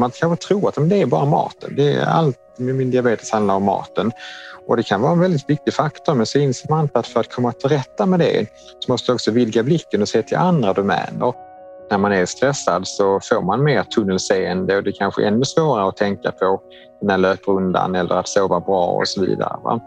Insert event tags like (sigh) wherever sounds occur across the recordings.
Man kanske tror att det är bara maten. Det är allt med min diabetes handlar om maten. Och det kan vara en väldigt viktig faktor men så inser man att för att komma till rätta med det så måste jag också vidga blicken och se till andra domäner. När man är stressad så får man mer tunnelseende och det kanske är ännu svårare att tänka på den här löprundan eller att sova bra och så vidare. Va?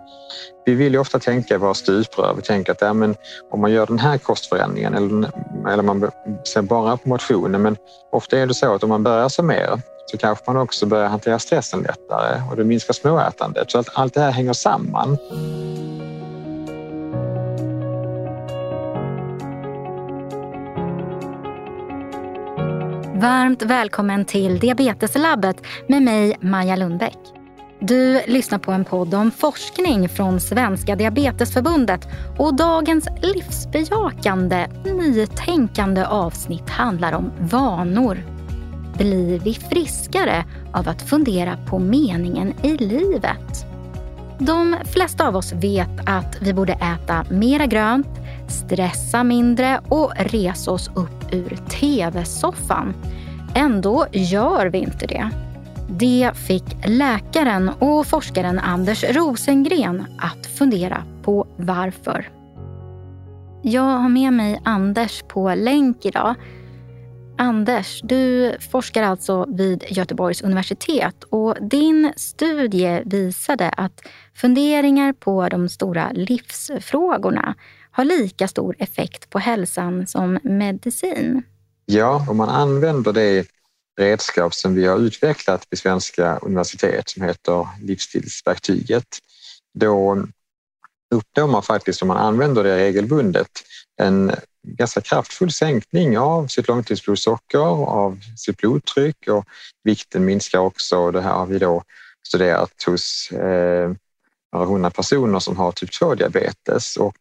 Vi vill ju ofta tänka i våra stuprör. Vi tänker att ja, men om man gör den här kostförändringen eller, eller man ser bara på motionen men ofta är det så att om man börjar sig mer så kanske man också börjar hantera stressen lättare och det minskar småätandet. Så att allt det här hänger samman. Varmt välkommen till Diabeteslabbet med mig, Maja Lundbäck. Du lyssnar på en podd om forskning från Svenska Diabetesförbundet och dagens livsbejakande, nytänkande avsnitt handlar om vanor. Blir vi friskare av att fundera på meningen i livet? De flesta av oss vet att vi borde äta mera grönt, stressa mindre och resa oss upp ur tv-soffan. Ändå gör vi inte det. Det fick läkaren och forskaren Anders Rosengren att fundera på varför. Jag har med mig Anders på länk idag. Anders, du forskar alltså vid Göteborgs universitet och din studie visade att funderingar på de stora livsfrågorna har lika stor effekt på hälsan som medicin. Ja, om man använder det redskap som vi har utvecklat vid svenska universitet som heter livsstilsverktyget, då uppnår man faktiskt om man använder det regelbundet en ganska kraftfull sänkning av sitt långtidsblodsocker, av sitt blodtryck och vikten minskar också. Det här har vi då studerat hos eh, några hundra personer som har typ 2-diabetes och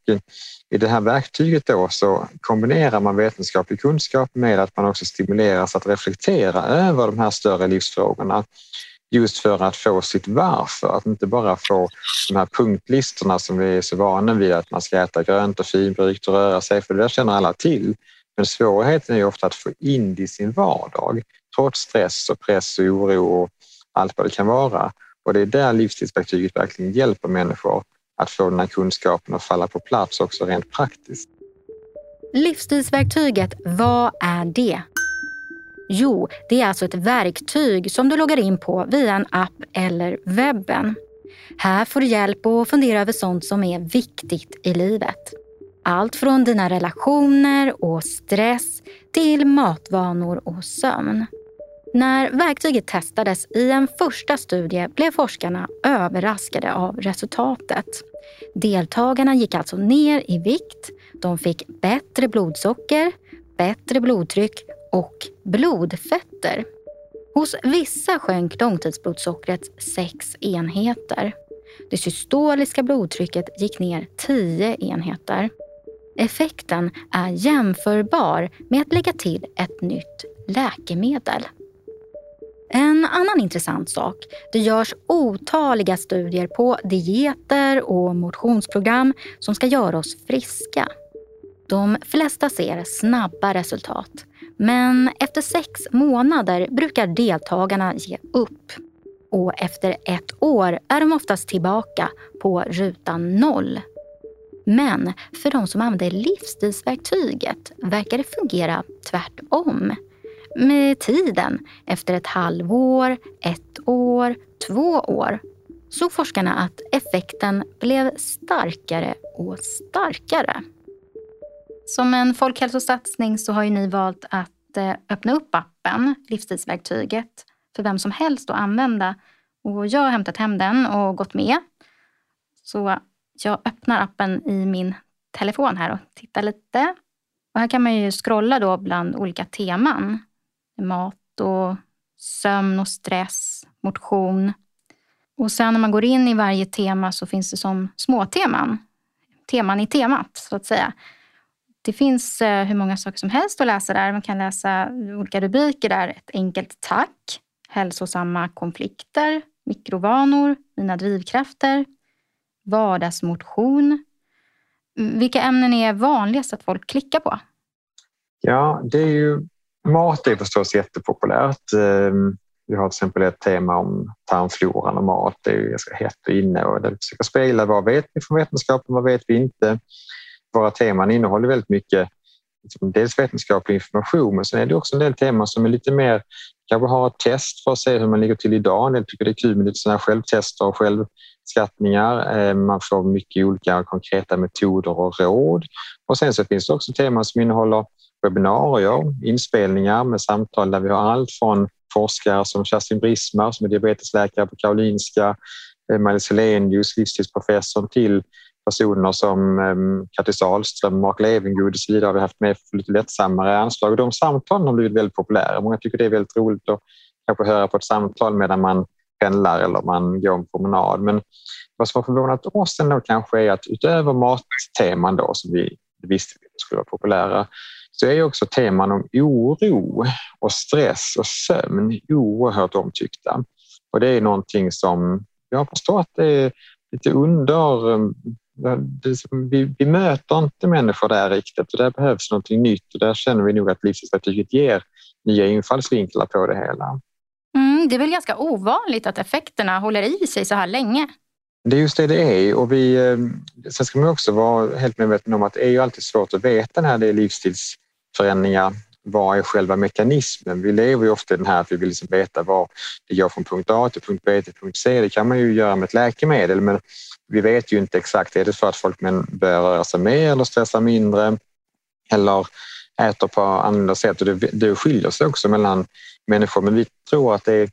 i det här verktyget då så kombinerar man vetenskaplig kunskap med att man också stimuleras att reflektera över de här större livsfrågorna just för att få sitt varför, att inte bara få de här punktlistorna som vi är så vana vid att man ska äta grönt och finbrygt och röra sig, för det där känner alla till. Men svårigheten är ofta att få in det i sin vardag, trots stress och press och oro och allt vad det kan vara. Och det är där livsstilsverktyget verkligen hjälper människor att få den här kunskapen att falla på plats också rent praktiskt. Livsstilsverktyget, vad är det? Jo, det är alltså ett verktyg som du loggar in på via en app eller webben. Här får du hjälp att fundera över sånt som är viktigt i livet. Allt från dina relationer och stress till matvanor och sömn. När verktyget testades i en första studie blev forskarna överraskade av resultatet. Deltagarna gick alltså ner i vikt, de fick bättre blodsocker, bättre blodtryck och blodfetter. Hos vissa sjönk långtidsblodsockret 6 enheter. Det systoliska blodtrycket gick ner 10 enheter. Effekten är jämförbar med att lägga till ett nytt läkemedel. En annan intressant sak. Det görs otaliga studier på dieter och motionsprogram som ska göra oss friska. De flesta ser snabba resultat. Men efter sex månader brukar deltagarna ge upp. Och efter ett år är de oftast tillbaka på ruta noll. Men för de som använder livsstilsverktyget verkar det fungera tvärtom med tiden, efter ett halvår, ett år, två år, såg forskarna att effekten blev starkare och starkare. Som en folkhälsosatsning så har ju ni valt att eh, öppna upp appen, Livstidsverktyget, för vem som helst att använda. Och jag har hämtat hem den och gått med. Så jag öppnar appen i min telefon här och tittar lite. Och här kan man ju scrolla då bland olika teman mat och sömn och stress, motion. Och sen när man går in i varje tema så finns det som småteman. Teman i temat, så att säga. Det finns eh, hur många saker som helst att läsa där. Man kan läsa olika rubriker där. Ett enkelt tack, hälsosamma konflikter, mikrovanor, mina drivkrafter, vardagsmotion. Vilka ämnen är vanligast att folk klickar på? Ja, det är ju Mat är förstås jättepopulärt. Ehm, vi har till exempel ett tema om tarmfloran och mat. Det är ganska hett och inne och det försöker spegla vad vet vi från vetenskapen, vad vet vi inte? Våra teman innehåller väldigt mycket liksom, dels vetenskaplig information men sen är det också en del teman som är lite mer kanske har ett test för att se hur man ligger till idag. En del tycker det är kul med lite sådana självtester och självskattningar. Ehm, man får mycket olika konkreta metoder och råd. Och sen så finns det också teman som innehåller webbinarier, inspelningar med samtal där vi har allt från forskare som Kerstin Brismar som är diabetesläkare på Karolinska, eh, Maj-Lis Helenius, livstidsprofessorn till personer som ehm, Kattis Ahlström, Mark Levengood och så vidare har vi haft med för lite lättsammare anslag. Och de samtalen har blivit väldigt populära. Många tycker det är väldigt roligt att kanske höra på ett samtal medan man pendlar eller man går en promenad. Men vad som har förvånat oss ändå kanske är att utöver matteman då, som vi visste skulle vara populära så är också teman om oro och stress och sömn oerhört omtyckta. Och det är någonting som jag har förstått är lite under vi, vi, möter inte människor där riktigt och där behövs någonting nytt och där känner vi nog att livsstilsstrategiet ger nya infallsvinklar på det hela. Mm, det är väl ganska ovanligt att effekterna håller i sig så här länge? Det är just det det är och vi, eh, sen ska man också vara helt medveten om att det är ju alltid svårt att veta när det är förändringar, Vad är själva mekanismen? Vi lever ju ofta i den här att vi vill liksom veta var det går från punkt A till punkt B till punkt C. Det kan man ju göra med ett läkemedel men vi vet ju inte exakt, är det så att folk börjar röra sig mer eller stressa mindre eller äter på andra sätt och det, det skiljer sig också mellan människor men vi tror att det är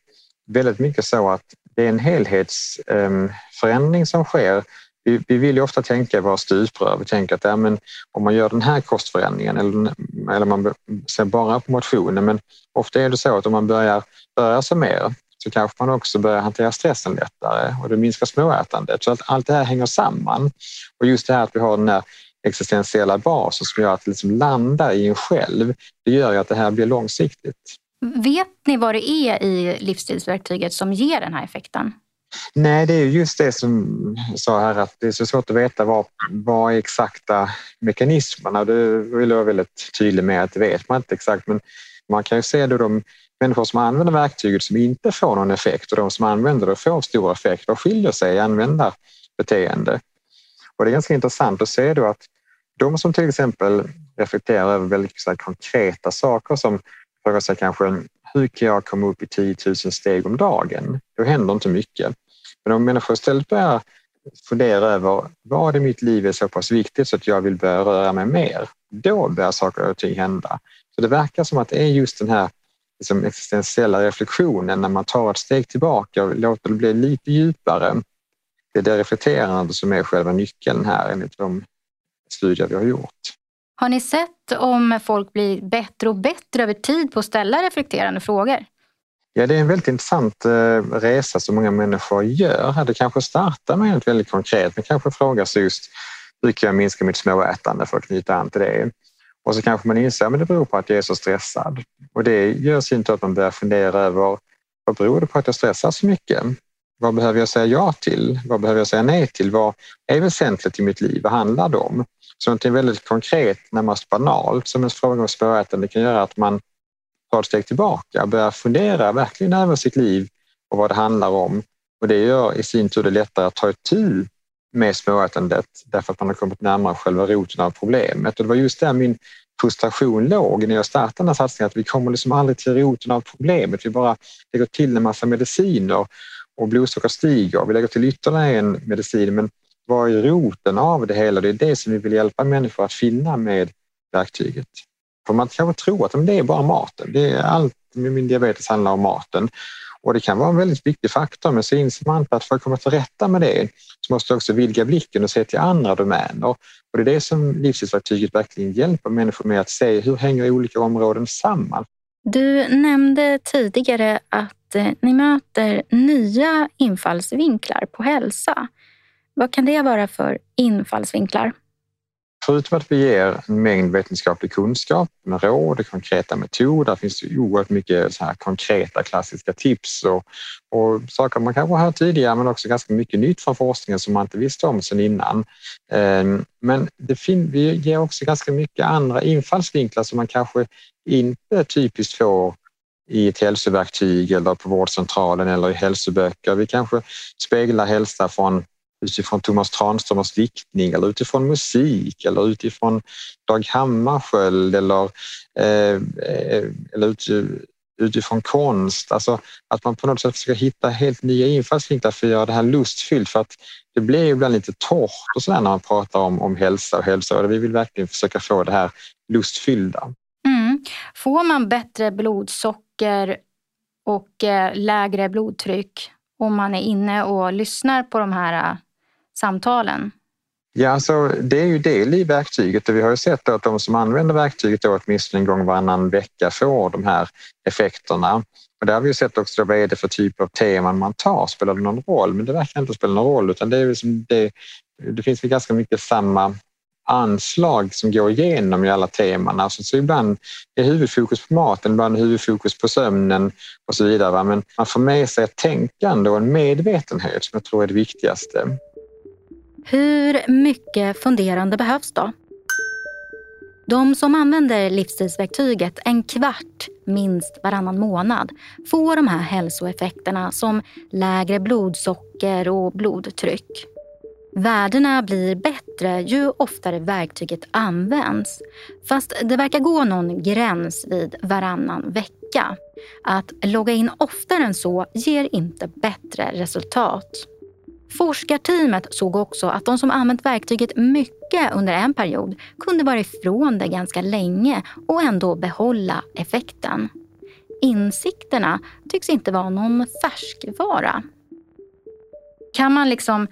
väldigt mycket så att det är en helhetsförändring ehm, som sker. Vi, vi vill ju ofta tänka våra stuprör. Vi tänker att ja, men om man gör den här kostförändringen eller, eller man ser bara på motionen men ofta är det så att om man börjar röra sig mer så kanske man också börjar hantera stressen lättare och det minskar småätandet. Så att allt det här hänger samman. Och just det här att vi har den här existentiella basen som gör att det liksom landar i en själv, det gör ju att det här blir långsiktigt. Vet ni vad det är i livsstilsverktyget som ger den här effekten? Nej, det är just det som jag sa här att det är så svårt att veta vad, vad är exakta mekanismerna. Det vill jag vara väldigt tydlig med att det vet man inte exakt men man kan ju se då de människor som använder verktyget som inte får någon effekt och de som använder det får stor effekt, vad skiljer sig i användarbeteende? Och det är ganska intressant att se då att de som till exempel reflekterar över väldigt konkreta saker som frågar sig kanske hur kan jag komma upp i 10 000 steg om dagen? Då händer inte mycket. Men om människor istället börjar fundera över vad i mitt liv är så pass viktigt så att jag vill börja röra mig mer, då börjar saker och ting hända. Så det verkar som att det är just den här liksom existentiella reflektionen när man tar ett steg tillbaka och låter det bli lite djupare. Det är det reflekterande som är själva nyckeln här enligt de studier vi har gjort. Har ni sett om folk blir bättre och bättre över tid på att ställa reflekterande frågor? Ja, det är en väldigt intressant eh, resa som många människor gör. Det kanske startar med något väldigt konkret, men kanske frågar sig just hur kan jag minska mitt småätande för att knyta an till det? Och så kanske man inser att det beror på att jag är så stressad. Och det gör sin tur att man börjar fundera över vad beror det på att jag stressar så mycket? Vad behöver jag säga ja till? Vad behöver jag säga nej till? Vad är väsentligt i mitt liv? Vad handlar det om? Så någonting väldigt konkret, närmast banalt, som en fråga om spårätande kan göra att man tar ett steg tillbaka, och börjar fundera verkligen över sitt liv och vad det handlar om. Och det gör i sin tur det lättare att ta itu med småätandet därför att man har kommit närmare själva roten av problemet. Och det var just där min frustration låg när jag startade den här satsningen, att vi kommer liksom aldrig till roten av problemet. Vi bara lägger till en massa mediciner och blodsockret stiger. Vi lägger till ytterligare en medicin, men vad är roten av det hela? Det är det som vi vill hjälpa människor att finna med verktyget. För man kanske tror att det är bara maten. Det är allt med min diabetes handlar om maten. Och det kan vara en väldigt viktig faktor, men så inser man att för att komma till rätta med det så måste du också vidga blicken och se till andra domäner. Och det är det som livsstilsverktyget verkligen hjälper människor med att se hur hänger olika områden samman. Du nämnde tidigare att eh, ni möter nya infallsvinklar på hälsa. Vad kan det vara för infallsvinklar? Förutom att vi ger en mängd vetenskaplig kunskap med råd och konkreta metoder finns det oerhört mycket så här konkreta klassiska tips och, och saker man kanske har hört tidigare men också ganska mycket nytt från forskningen som man inte visste om sedan innan. Ehm, men det vi ger också ganska mycket andra infallsvinklar som man kanske inte typiskt får i ett hälsoverktyg eller på vårdcentralen eller i hälsoböcker. Vi kanske speglar hälsa från utifrån Thomas Tranströmers diktning eller utifrån musik eller utifrån Dag Hammarskjöld eller, eh, eh eller utifrån konst. Alltså att man på något sätt försöker hitta helt nya infallsvinklar för att göra det här lustfyllt. För att det blir ju ibland lite torrt och sådär när man pratar om, om hälsa och hälsa och vi vill verkligen försöka få det här lustfyllda. Mm. Får man bättre blodsocker och eh, lägre blodtryck om man är inne och lyssnar på de här eh, samtalen? Ja, alltså, det är ju del i verktyget och vi har ju sett att de som använder verktyget då åtminstone en gång varannan vecka får de här effekterna. Och där har vi ju sett också vad är det för typ av teman man tar, spelar det någon roll? Men det verkar inte spela någon roll utan det, är liksom det, det finns väl ganska mycket samma anslag som går igenom i alla teman. Alltså, så ibland är huvudfokus på maten, ibland är huvudfokus på sömnen och så vidare. Men man får med sig ett tänkande och en medvetenhet som jag tror är det viktigaste. Hur mycket funderande behövs då? De som använder livsstilsverktyget en kvart minst varannan månad får de här hälsoeffekterna som lägre blodsocker och blodtryck. Värdena blir bättre ju oftare verktyget används. Fast det verkar gå någon gräns vid varannan vecka. Att logga in oftare än så ger inte bättre resultat. Forskarteamet såg också att de som använt verktyget mycket under en period kunde vara ifrån det ganska länge och ändå behålla effekten. Insikterna tycks inte vara någon färskvara. Kan man liksom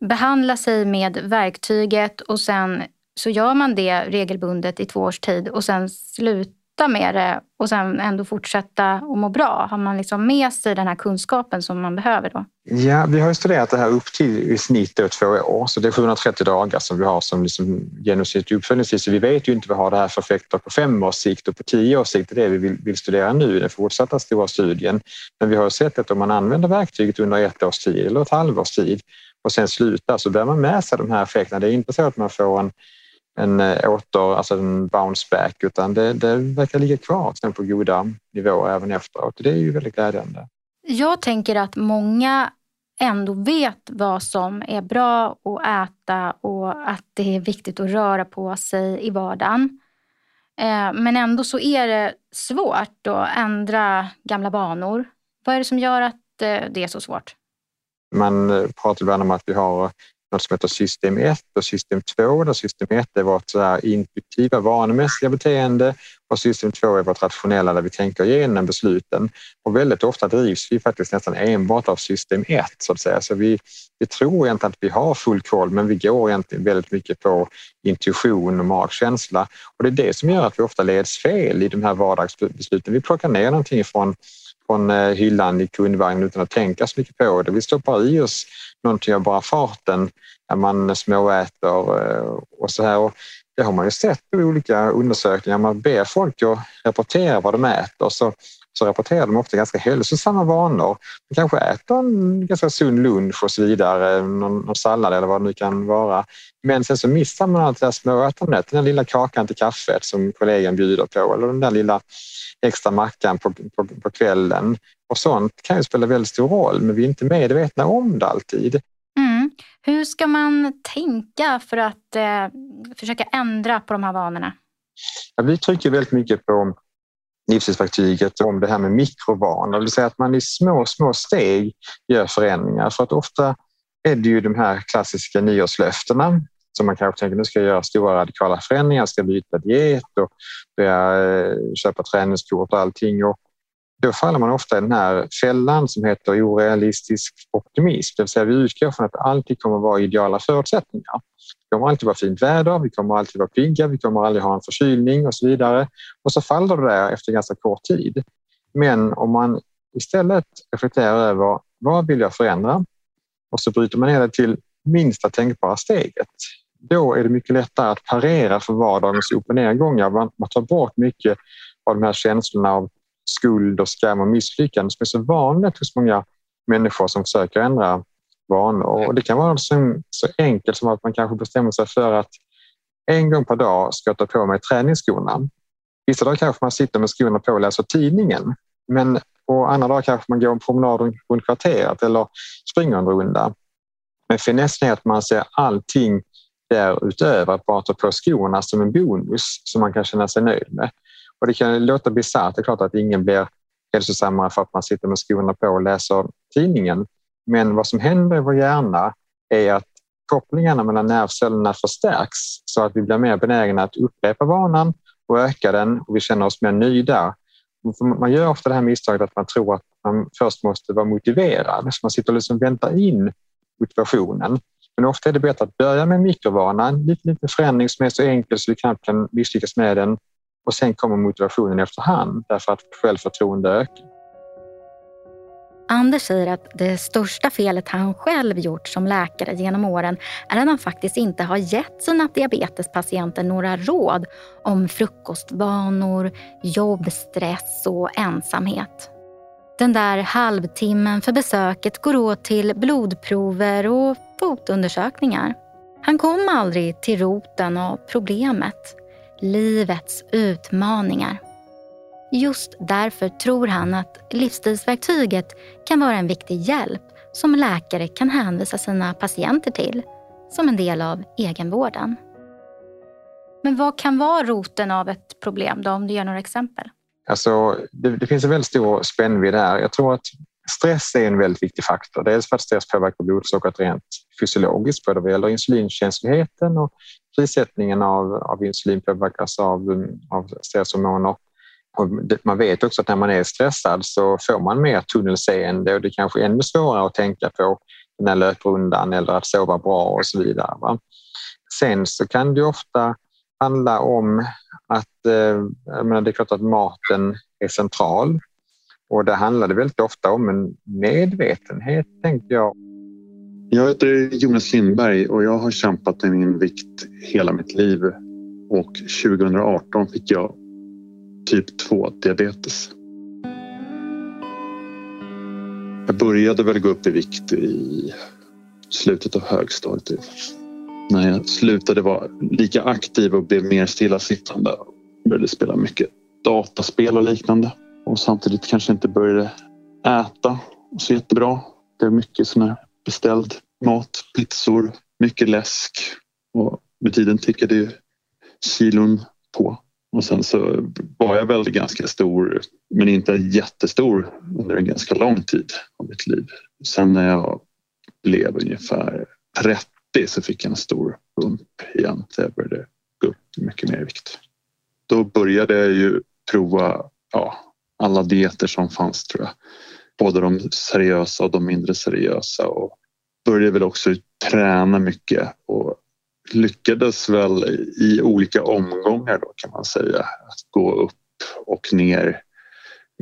behandla sig med verktyget och sen så gör man det regelbundet i två års tid och sen slutar sluta med det och sen ändå fortsätta och må bra? Har man liksom med sig den här kunskapen som man behöver då? Ja, vi har ju studerat det här upp till i snitt då två år, så det är 730 dagar som vi har som liksom genomsnittlig uppföljningstid. Så vi vet ju inte vad har det här för effekter på fem års sikt och på tio års sikt. Det är det vi vill, vill studera nu i den fortsatta stora studien. Men vi har sett att om man använder verktyget under ett års tid eller ett halvårs tid och sen slutar så bär man med sig de här effekterna. Det är inte så att man får en en eh, åter, alltså en bounce back utan det, det verkar ligga kvar sen på goda nivåer även efteråt. Det är ju väldigt glädjande. Jag tänker att många ändå vet vad som är bra att äta och att det är viktigt att röra på sig i vardagen. Eh, men ändå så är det svårt att ändra gamla vanor. Vad är det som gör att eh, det är så svårt? Man pratar ibland om att vi har något som heter system 1 och system 2 där system 1 är vårt så här intuitiva vanemässiga beteende och system 2 är vårt rationella där vi tänker igenom besluten. Och väldigt ofta drivs vi faktiskt nästan enbart av system 1 så att säga. Så vi, vi tror egentligen att vi har full koll men vi går egentligen väldigt mycket på intuition och magkänsla och det är det som gör att vi ofta leds fel i de här vardagsbesluten. Vi plockar ner någonting från från eh, hyllan i kundvagnen utan att tänka så mycket på det. Vi stoppar i oss någonting av bara farten när man småäter eh, och så här. Och det har man ju sett i olika undersökningar. Man ber folk att rapportera vad de äter så, så rapporterar de ofta ganska hälsosamma vanor. De kanske äter en ganska sund lunch och så vidare, någon, någon sallad eller vad det nu kan vara. Men sen så missar man allt det där småätandet, den där lilla kakan till kaffet som kollegan bjuder på eller den där lilla extra mackan på, på, på kvällen. Och sånt kan ju spela väldigt stor roll, men vi är inte medvetna om det alltid. Mm. Hur ska man tänka för att eh, försöka ändra på de här vanorna? Ja, vi trycker väldigt mycket på livsstilsverktyget om det här med mikrovanor, det vill säga att man i små, små steg gör förändringar. För att ofta är det ju de här klassiska nyårslöftena som man kanske tänker nu ska jag göra stora radikala förändringar, jag ska byta diet och börja eh, köpa träningskort och allting. Och då faller man ofta i den här fällan som heter orealistisk optimism. Det vill säga vi utgår från att det alltid kommer att vara ideala förutsättningar. Det kommer alltid vara fint väder, vi kommer alltid vara pigga, vi kommer aldrig ha en förkylning och så vidare. Och så faller det där efter ganska kort tid. Men om man istället reflekterar över vad vill jag förändra? Och så bryter man ner det till minsta tänkbara steget då är det mycket lättare att parera för vardagens upp och nedgångar. Man, tar bort mycket av de här känslorna av skuld och skam och misslyckande som är så vanligt hos många människor som försöker ändra vanor. Och det kan vara så, så enkelt som att man kanske bestämmer sig för att en gång per dag ska jag ta på mig träningsskorna. Vissa dagar kanske man sitter med skorna på och läser tidningen Men på andra dagar kanske man går en promenad runt kvarteret eller springer en runda. Men finessen är att man ser allting därutöver, att bara ta på skorna som en bonus som man kan känna sig nöjd med. Och det kan låta bisarrt, det är klart att ingen blir hälsosammare för att man sitter med skorna på och läser tidningen. Men vad som händer i vår hjärna är att kopplingarna mellan nervcellerna förstärks så att vi blir mer benägna att upprepa vanan och öka den och vi känner oss mer nöjda. Man gör ofta det här misstaget att man tror att man först måste vara motiverad, så man sitter och liksom väntar in motivationen. Men ofta är det bättre att börja med mikrovana, en liten, liten förändring som är så enkel så vi knappt kan misslyckas med den och sen kommer motivationen efterhand därför att självförtroende ökar. Anders säger att det största felet han själv gjort som läkare genom åren är att han faktiskt inte har gett sina diabetespatienter några råd om frukostvanor, jobbstress och ensamhet. Den där halvtimmen för besöket går åt till blodprover och fotundersökningar. Han kom aldrig till roten av problemet, livets utmaningar. Just därför tror han att livsstilsverktyget kan vara en viktig hjälp som läkare kan hänvisa sina patienter till som en del av egenvården. Men vad kan vara roten av ett problem då, om du ger några exempel? Alltså, det, det finns en väldigt stor spännvidd här. Jag tror att stress är en väldigt viktig faktor. Dels för att stress påverkar blodsockret rent fysiologiskt, både vad gäller insulinkänsligheten och prissättningen av, av insulin påverkas av, av stresshormoner. Och man vet också att när man är stressad så får man mer tunnelseende och det är kanske är ännu svårare att tänka på den här löprundan eller att sova bra och så vidare. Va? Sen så kan det ofta handla om att eh, menar, det är klart att maten är central och det handlade väldigt ofta om en medvetenhet, tänkte jag. Jag heter Jonas Lindberg och jag har kämpat med min vikt hela mitt liv och 2018 fick jag typ 2 diabetes. Jag började väl gå upp i vikt i slutet av högstadiet. När jag slutade vara lika aktiv och blev mer stillasittande och började spela mycket dataspel och liknande och samtidigt kanske inte började äta så jättebra. Det är mycket sån här beställd mat, pizzor, mycket läsk och med tiden tickade ju kilon på. Och sen så var jag väl ganska stor, men inte jättestor under en ganska lång tid av mitt liv. Sen när jag blev ungefär 30 så fick jag en stor bump igen. Så jag började gå upp mycket mer i vikt. Då började jag ju prova ja, alla dieter som fanns tror jag. Både de seriösa och de mindre seriösa och började väl också träna mycket och lyckades väl i olika omgångar då kan man säga att gå upp och ner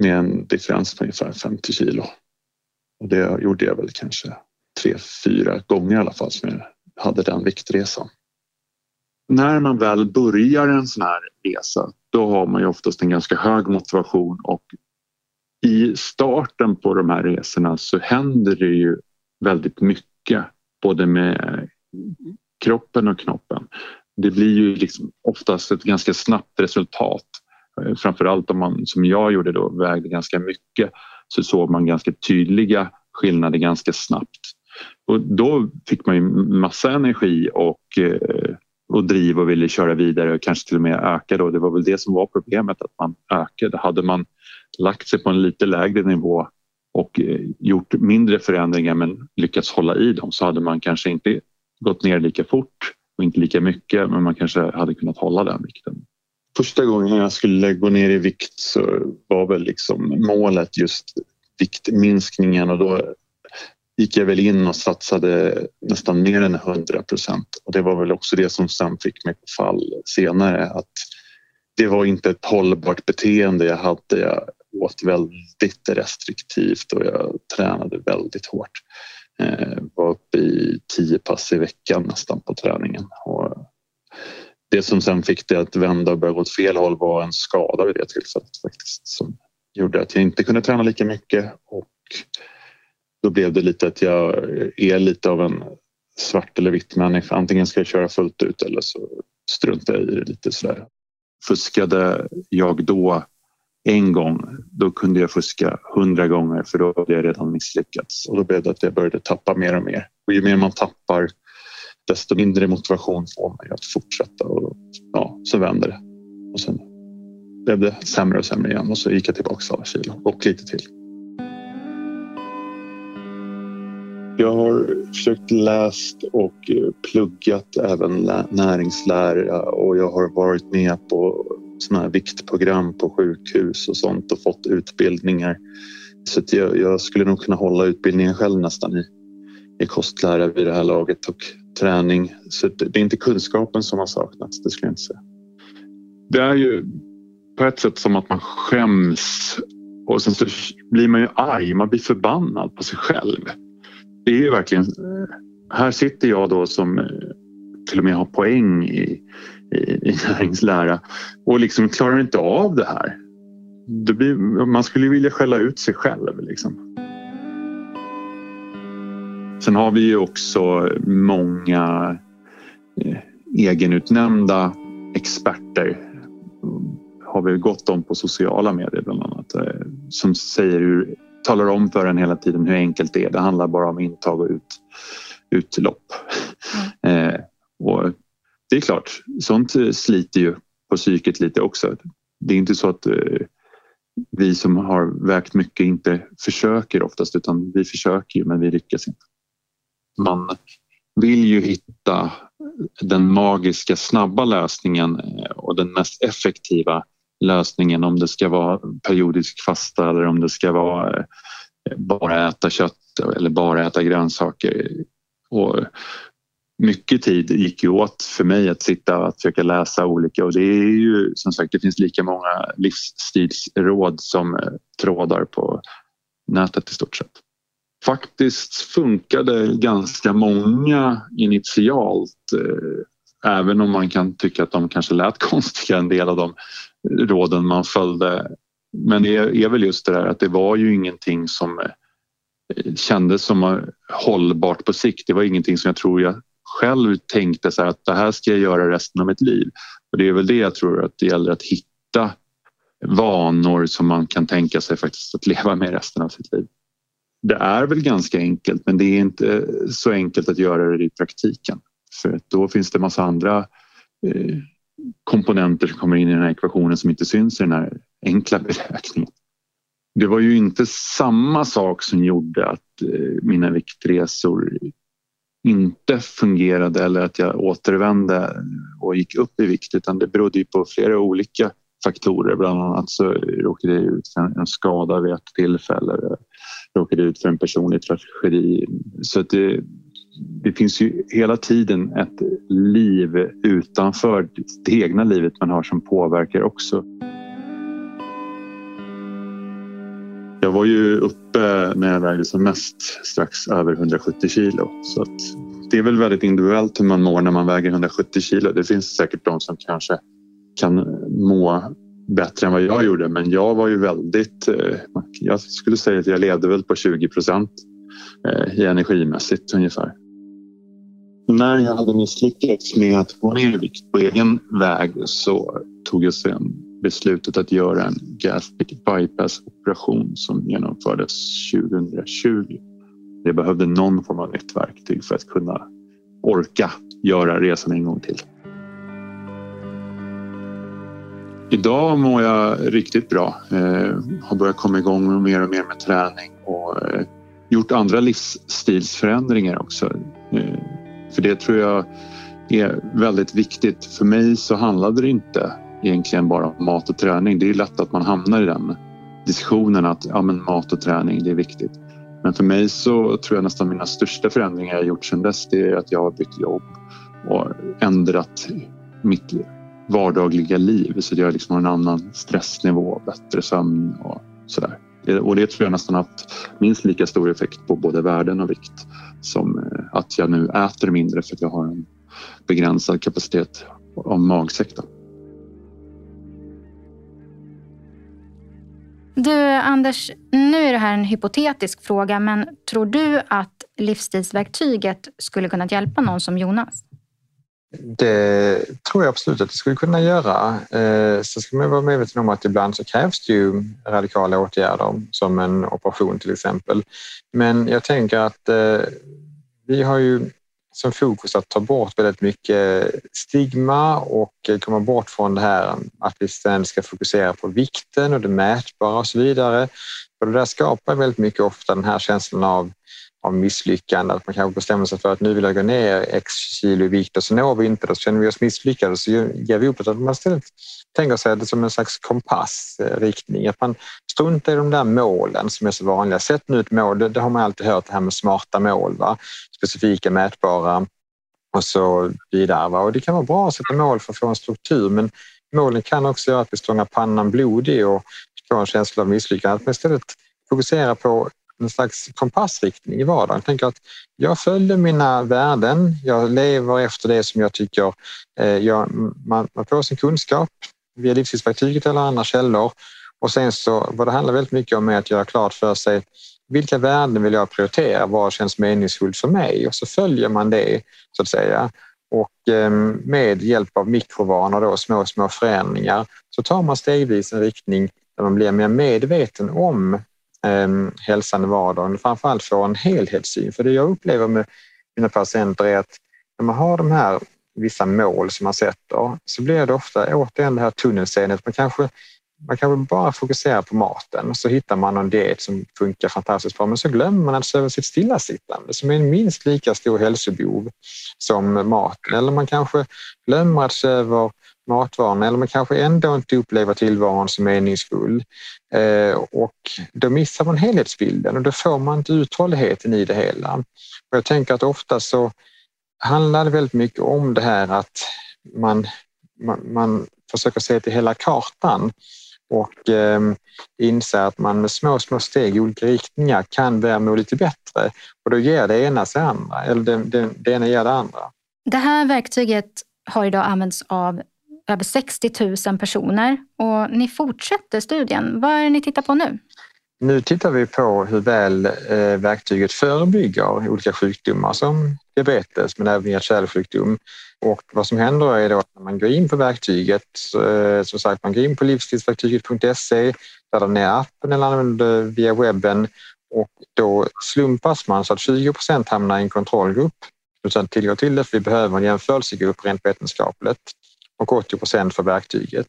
med en differens på ungefär 50 kilo. Och det gjorde jag väl kanske tre, fyra gånger i alla fall som jag hade den viktresan. När man väl börjar en sån här resa då har man ju oftast en ganska hög motivation och i starten på de här resorna så händer det ju väldigt mycket både med kroppen och knoppen. Det blir ju liksom oftast ett ganska snabbt resultat. Eh, framförallt om man som jag gjorde då vägde ganska mycket så såg man ganska tydliga skillnader ganska snabbt. Och då fick man ju massa energi och, eh, och driv och ville köra vidare och kanske till och med öka. Då. Det var väl det som var problemet, att man ökade. Hade man lagt sig på en lite lägre nivå och eh, gjort mindre förändringar men lyckats hålla i dem så hade man kanske inte gått ner lika fort och inte lika mycket men man kanske hade kunnat hålla den vikten. Första gången jag skulle gå ner i vikt så var väl liksom målet just viktminskningen och då gick jag väl in och satsade nästan mer än 100 procent och det var väl också det som sen fick mig på fall senare att det var inte ett hållbart beteende jag hade. Jag åt väldigt restriktivt och jag tränade väldigt hårt. Eh, var uppe i tio pass i veckan nästan på träningen. Och det som sen fick det att vända och börja gå åt fel håll var en skada vid det tillfället faktiskt som gjorde att jag inte kunde träna lika mycket och då blev det lite att jag är lite av en svart eller vitt människa. Antingen ska jag köra fullt ut eller så struntar jag i det lite sådär. Fuskade jag då en gång, då kunde jag fuska hundra gånger för då hade jag redan misslyckats och då blev det att jag började tappa mer och mer. Och ju mer man tappar desto mindre motivation får man att fortsätta och ja, så vänder det. Och sen blev det sämre och sämre igen och så gick jag tillbaka alla kilo och lite till. Jag har försökt läst och pluggat även näringslära och jag har varit med på såna här viktprogram på sjukhus och sånt och fått utbildningar. Så jag, jag, skulle nog kunna hålla utbildningen själv nästan i, i kostlära vid det här laget och träning. Så det är inte kunskapen som har saknats, det skulle jag inte säga. Det är ju på ett sätt som att man skäms och sen så blir man ju arg, man blir förbannad på sig själv. Det är ju verkligen... Här sitter jag då som eh, till och med har poäng i, i, i näringslära och liksom klarar inte av det här. Det blir, man skulle vilja skälla ut sig själv. Liksom. Sen har vi ju också många eh, egenutnämnda experter har vi gott om på sociala medier bland annat eh, som säger hur, talar om för en hela tiden hur enkelt det är. Det handlar bara om intag och ut, utlopp. Mm. Eh, och det är klart, sånt eh, sliter ju på psyket lite också. Det är inte så att eh, vi som har vägt mycket inte försöker oftast utan vi försöker ju men vi lyckas inte. Man vill ju hitta den magiska snabba lösningen eh, och den mest effektiva lösningen om det ska vara periodisk fasta eller om det ska vara eh, bara äta kött eller bara äta grönsaker. Och mycket tid gick ju åt för mig att sitta och försöka läsa olika och det är ju som sagt, det finns lika många livsstilsråd som eh, trådar på nätet i stort sett. Faktiskt funkade ganska många initialt eh, även om man kan tycka att de kanske lät (laughs) konstiga en del av de råden man följde. Men det är väl just det där att det var ju ingenting som eh, kändes som eh, hållbart på sikt. Det var ingenting som jag tror jag själv tänkte så att det här ska jag göra resten av mitt liv. Och det är väl det jag tror att det gäller att hitta vanor som man kan tänka sig faktiskt att (laughs) leva med resten av sitt liv. Det är väl ganska enkelt men det är inte så enkelt att göra det i praktiken. För då finns det massa andra eh, komponenter som kommer in i den här ekvationen som inte syns i den här enkla (laughs) beräkningen. Det var ju inte samma sak som gjorde att eh, mina viktresor inte fungerade eller att jag återvände och gick upp i vikt utan det berodde på flera olika faktorer. Bland annat så råkade jag ut för en skada vid ett tillfälle. Jag råkade ut för en personlig tragedi. Så det, det finns ju hela tiden ett liv utanför det egna livet man har som påverkar också. Jag var ju uppe när jag vägde som mest strax över 170 kilo. Så det är väl väldigt individuellt hur man mår när man väger 170 kilo. Det finns säkert de som kanske kan må bättre än vad jag gjorde men jag var ju väldigt... Eh, jag skulle säga att jag levde väl på 20 procent eh, i energimässigt ungefär. När jag hade misslyckats med att gå ner i vikt på egen väg så tog jag sen beslutet att göra en gastric bypass-operation som genomfördes 2020. Jag behövde någon form av nytt verktyg för att kunna orka göra resan en gång till. Idag mår jag riktigt bra. Eh, har börjat komma igång mer och mer med träning och eh, gjort andra livsstilsförändringar också. Eh, för det tror jag är väldigt viktigt. För mig så handlade det inte egentligen bara mat och träning. Det är lätt att man hamnar i den diskussionen att ja, men mat och träning det är viktigt. Men för mig så tror jag nästan mina största förändringar jag gjort sedan dess det är att jag har bytt jobb och ändrat mitt vardagliga liv så att jag liksom har en annan stressnivå, bättre sömn och sådär. Och det tror jag nästan haft minst lika stor effekt på både värden och vikt som eh, att jag nu äter mindre för att jag har en begränsad kapacitet av magsäck. Du, Anders, nu är det här en hypotetisk fråga, men tror du att livsstilsverktyget skulle kunna hjälpa någon som Jonas? Det tror jag absolut att det skulle kunna göra. Sen så ska man vara medveten om att ibland så krävs det ju radikala åtgärder som en operation till exempel. Men jag tänker att eh, vi har ju som fokus att ta bort väldigt mycket stigma och komma bort från det här att vi sen ska fokusera på vikten och det mätbara och så vidare. Och det där skapar väldigt mycket ofta den här känslan av av misslyckande, att man kanske bestämmer sig för att nu vill jag gå ner x kilo i vikt och så når vi inte det, så känner vi oss misslyckade så ger vi upp. det. man istället tänker sig det som en slags kompassriktning, eh, att man struntar i de där målen som är så vanliga. Sätt nu ett mål, det, det har man alltid hört det här med smarta mål, va? specifika, mätbara och så vidare. Va? Och det kan vara bra att sätta mål för att få en struktur men målen kan också göra att vi stångar pannan blodig och får en känsla av misslyckande. Att man istället fokuserar på en slags kompassriktning i vardagen. Jag tänker att jag följer mina värden, jag lever efter det som jag tycker eh, jag, man, man får sin kunskap via livsstilsverktyget eller andra källor och sen så vad det handlar väldigt mycket om är att göra klart för sig vilka värden vill jag prioritera? Vad känns meningsfullt för mig? Och så följer man det så att säga. Och ehm, med hjälp av mikrovanor, då, små, små förändringar, så tar man stegvis en riktning där man blir mer medveten om Ehm, hälsan i vardagen och framförallt få en helhetssyn. För det jag upplever med mina patienter är att när man har de här vissa mål som man sätter så blir det ofta återigen det här tunnelseendet. Man kanske, man kanske bara fokuserar på maten så hittar man en diet som funkar fantastiskt bra men så glömmer man att se över sitt stillasittande som är en minst lika stor hälsobehov som maten. Eller man kanske glömmer att se över matvanorna eller man kanske ändå inte upplever tillvaron som meningsfull. Eh, och då missar man helhetsbilden och då får man inte uthålligheten i det hela. Och jag tänker att ofta så handlar det väldigt mycket om det här att man, man, man försöker se till hela kartan och eh, inse att man med små, små steg i olika riktningar kan börja må lite bättre och då ger det ena sig andra, eller det, det, det ena ger det andra. Det här verktyget har idag använts av över 60 000 personer och ni fortsätter studien. Vad är det ni tittar på nu? Nu tittar vi på hur väl eh, verktyget förebygger olika sjukdomar som diabetes men även hjärt-kärlsjukdom. Och vad som händer är då att när man går in på verktyget, eh, som sagt man går in på livsstilsverktyget.se, laddar ner appen eller använder via webben och då slumpas man så att 20 procent hamnar i en kontrollgrupp utan tillgång till det för vi behöver en jämförelsegrupp rent vetenskapligt och 80 procent för verktyget.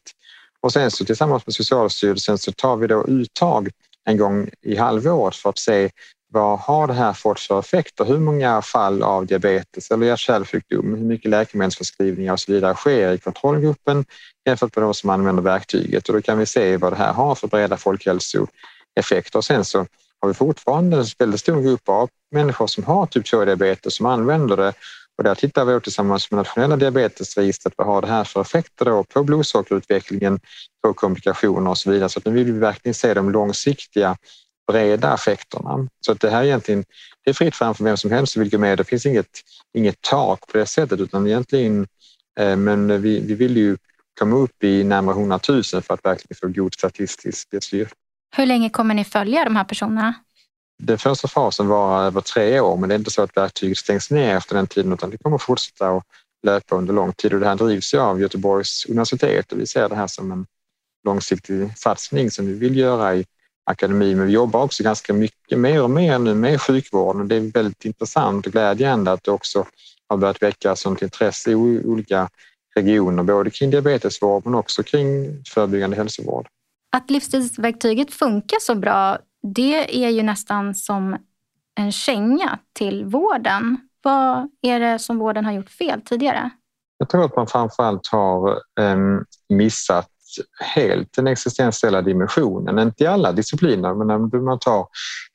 Och sen så tillsammans med Socialstyrelsen så tar vi då uttag en gång i halvåret för att se vad har det här fått för effekter? Hur många fall av diabetes eller hjärt-kärlsjukdom, hur mycket läkemedelsförskrivningar och så vidare sker i kontrollgruppen jämfört med de som använder verktyget och då kan vi se vad det här har för breda folkhälsoeffekter. Och sen så har vi fortfarande en väldigt stor grupp av människor som har typ 2-diabetes som använder det och där tittar vi tillsammans med nationella diabetesregistret vad har det här för effekter då på blodsockerutvecklingen, på komplikationer och så vidare. Så att nu vill vi verkligen se de långsiktiga breda effekterna. Så att det här egentligen, det är fritt fram för vem som helst som vill gå med. Det finns inget, inget tak på det sättet utan egentligen, eh, men vi, vi vill ju komma upp i närmare 100 000 för att verkligen få god statistisk styrka. Hur länge kommer ni följa de här personerna? Den första fasen varar eh, över tre år men det är inte så att verktyget stängs ner efter den tiden utan det kommer fortsätta att löpa under lång tid och det här drivs ju av Göteborgs universitet och vi ser det här som en långsiktig satsning som vi vill göra i akademin men vi jobbar också ganska mycket mer och mer nu med sjukvården och det är väldigt intressant och glädjande att det också har börjat väcka sånt intresse i olika regioner både kring diabetesvård men också kring förebyggande hälsovård. Att livsstilsverktyget funkar så bra det är ju nästan som en känga till vården. Vad är det som vården har gjort fel tidigare? Jag tror att man framförallt har ehm, missat helt den existentiella dimensionen, inte i alla discipliner men när man tar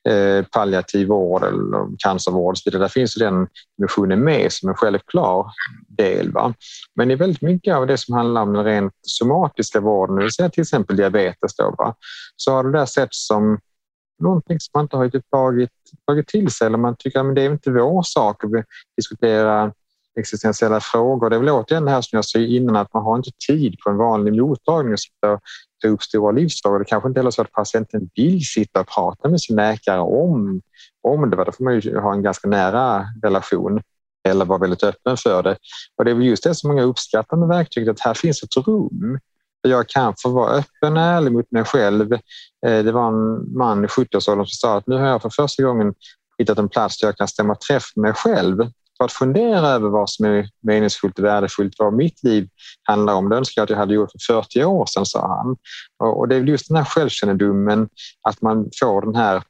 eh, palliativ vård eller cancervård och så vidare, där finns den dimensionen med som en självklar del. Va? Men i väldigt mycket av det som handlar om den rent somatiska vården, det vill säga till exempel diabetes, då, va? så har det där sett som någonting som man inte har tagit, tagit till sig eller man tycker att det är inte vår sak att diskutera existentiella frågor. Det är väl återigen det här som jag sa innan att man har inte tid på en vanlig mottagning att ta upp stora livsfrågor. Det kanske inte heller så att patienten vill sitta och prata med sin läkare om, om det. Då får man ju ha en ganska nära relation eller vara väldigt öppen för det. Och det är väl just det som många uppskattar med verktyget, att här finns ett rum jag kan få vara öppen och ärlig mot mig själv. Eh, det var en man i 70-årsåldern som sa att nu har jag för första gången hittat en plats där jag kan stämma träff med mig själv för att fundera över vad som är meningsfullt och värdefullt, vad mitt liv handlar om. Det önskar jag att jag hade gjort för 40 år sedan, sa han. Och det är just den här självkännedomen, att man får den här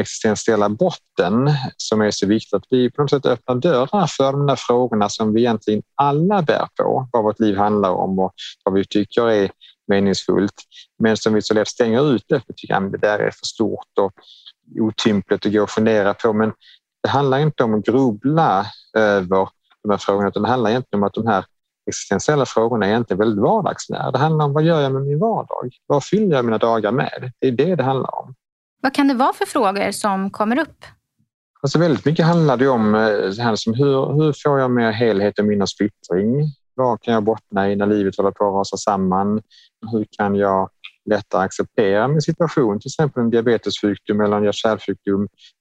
existentiella botten som är så viktigt att vi på något sätt öppnar dörrar för de där frågorna som vi egentligen alla bär på, vad vårt liv handlar om och vad vi tycker är meningsfullt, men som vi så lätt stänger ute för tycker att det där är för stort och otympligt att gå och fundera på. Men det handlar inte om att grubbla över de här frågorna utan det handlar egentligen om att de här existentiella frågorna är egentligen väldigt vardagsnära. Det handlar om vad gör jag med min vardag? Vad fyller jag mina dagar med? Det är det det handlar om. Vad kan det vara för frågor som kommer upp? Alltså väldigt mycket handlar det om eh, det här som hur, hur får jag mer helhet och mindre splittring? Vad kan jag bottna i när livet håller på att rasa samman? Hur kan jag lättare acceptera min situation, till exempel en diabetessjukdom eller en hjärt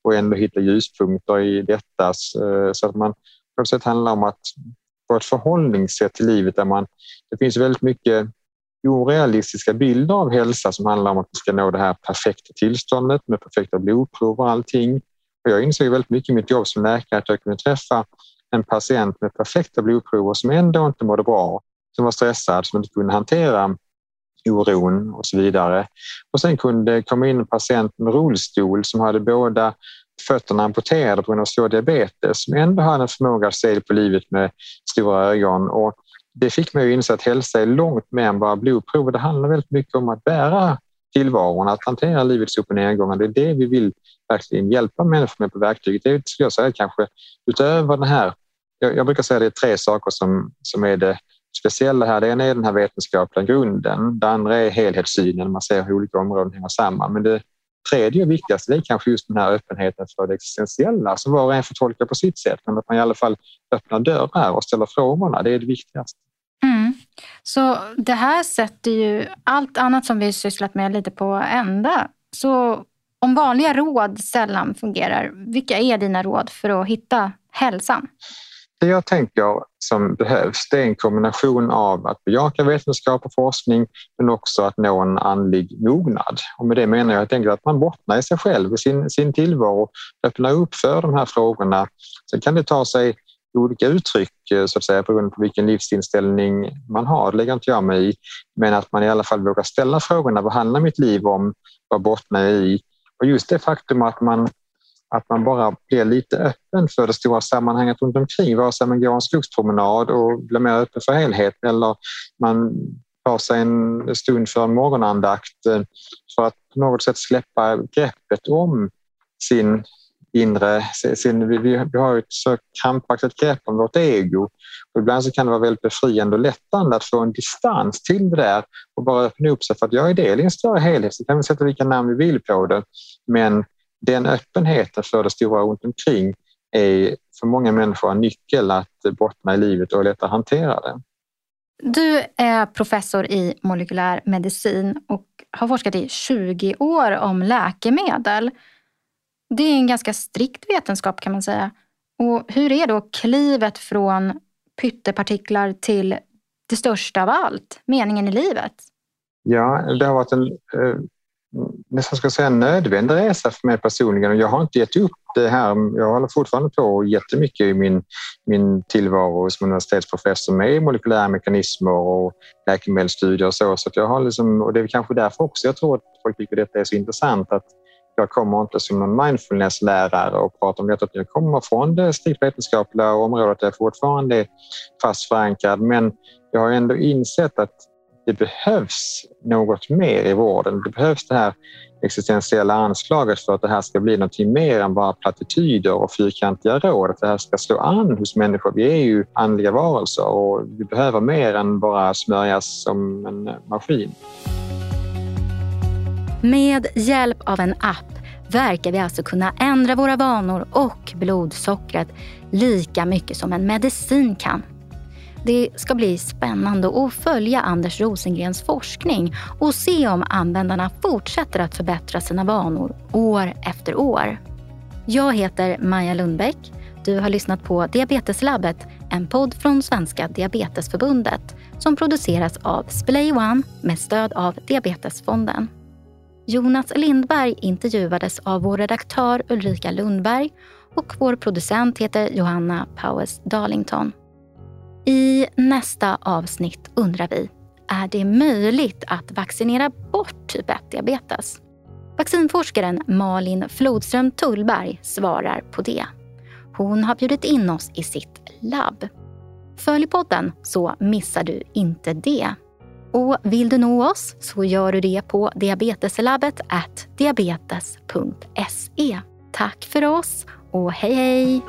och ändå hitta ljuspunkter i detta eh, så att man på ett sätt handlar om att få ett förhållningssätt till livet där man, det finns väldigt mycket orealistiska bilder av hälsa som handlar om att man ska nå det här perfekta tillståndet med perfekta blodprover och allting. Och jag insåg väldigt mycket i mitt jobb som läkare att jag kunde träffa en patient med perfekta blodprover som ändå inte mådde bra, som var stressad, som inte kunde hantera oron och så vidare. Och sen kunde det komma in en patient med rullstol som hade båda fötterna amputerade på grund av svår diabetes som ändå hade en förmåga att se på livet med stora ögon. Och det fick mig att inse att hälsa är långt mer än bara blodprov. Det handlar väldigt mycket om att bära tillvaron, att hantera livets upp och nedgångar. Det är det vi vill verkligen hjälpa människor med på verktyget. Det skulle jag säga kanske utöver den här jag, jag brukar säga att det är tre saker som, som är det speciella här. Det ena är den här vetenskapliga grunden. Det andra är helhetssynen, man ser hur olika områden hänger samman. Men det tredje och viktigaste är kanske just den här öppenheten för det existentiella som var och en får tolka på sitt sätt. Men att man i alla fall öppnar dörrar och ställer frågorna, det är det viktigaste. Mm. Så det här sätter ju allt annat som vi sysslat med lite på ända. Så om vanliga råd sällan fungerar, vilka är dina råd för att hitta hälsan? Det jag tänker som behövs det är en kombination av att bejaka vetenskap och forskning men också att nå en andlig mognad. Och med det menar jag helt enkelt att man bottnar i sig själv och sin, sin tillvaro, öppnar upp för de här frågorna. Sen kan det ta sig olika uttryck eh, så att säga beroende på vilken livsinställning man har, det lägger inte jag mig i. Men att man i alla fall vågar ställa frågorna, vad handlar mitt liv om? Vad bottnar jag i? Och just det faktum att man att man bara blir lite öppen för det stora sammanhanget runt omkring, vare sig man går en skogspromenad och blir mer öppen för helhet eller man tar sig en stund för en morgonandakt eh, för att på något sätt släppa greppet om sin inre... Sin, vi, vi har ett så krampaktigt grepp om vårt ego. Och ibland så kan det vara väldigt befriande och lättande att få en distans till det där och bara öppna upp sig för att jag är del i en större helhet. Så kan vi sätta vilka namn vi vill på det. Men den öppenheten för det stora runt omkring är för många människor en nyckel att bottna i livet och lättare hantera det. Du är professor i molekylär medicin och har forskat i 20 år om läkemedel. Det är en ganska strikt vetenskap kan man säga. Och hur är då klivet från pyttepartiklar till det största av allt, meningen i livet? Ja, det har varit en eh, nästan ska säga nödvändig resa för mig personligen jag har inte gett upp det här. Jag håller fortfarande på jättemycket i min, min tillvaro som universitetsprofessor med molekylära mekanismer och läkemedelsstudier och så. så jag har liksom, och det är kanske därför också jag tror att folk tycker detta är så intressant att jag kommer inte som någon mindfulnesslärare och pratar om detta. Jag kommer från det strikt vetenskapliga området där jag fortfarande är fast förankrad men jag har ändå insett att det behövs något mer i vården. Det behövs det här existentiella anslaget för att det här ska bli något mer än bara plattityder och fyrkantiga råd. Att det här ska slå an hos människor. Vi är ju andliga varelser och vi behöver mer än bara smörjas som en maskin. Med hjälp av en app verkar vi alltså kunna ändra våra vanor och blodsockret lika mycket som en medicin kan. Det ska bli spännande att följa Anders Rosengrens forskning och se om användarna fortsätter att förbättra sina vanor år efter år. Jag heter Maja Lundbäck. Du har lyssnat på Diabeteslabbet, en podd från Svenska Diabetesförbundet som produceras av Splay One med stöd av Diabetesfonden. Jonas Lindberg intervjuades av vår redaktör Ulrika Lundberg och vår producent heter Johanna Powers Darlington. I nästa avsnitt undrar vi, är det möjligt att vaccinera bort typ 1-diabetes? Vaccinforskaren Malin Flodström Tullberg svarar på det. Hon har bjudit in oss i sitt labb. Följ podden så missar du inte det. Och vill du nå oss så gör du det på diabeteslabbet diabetes.se. Tack för oss och hej hej!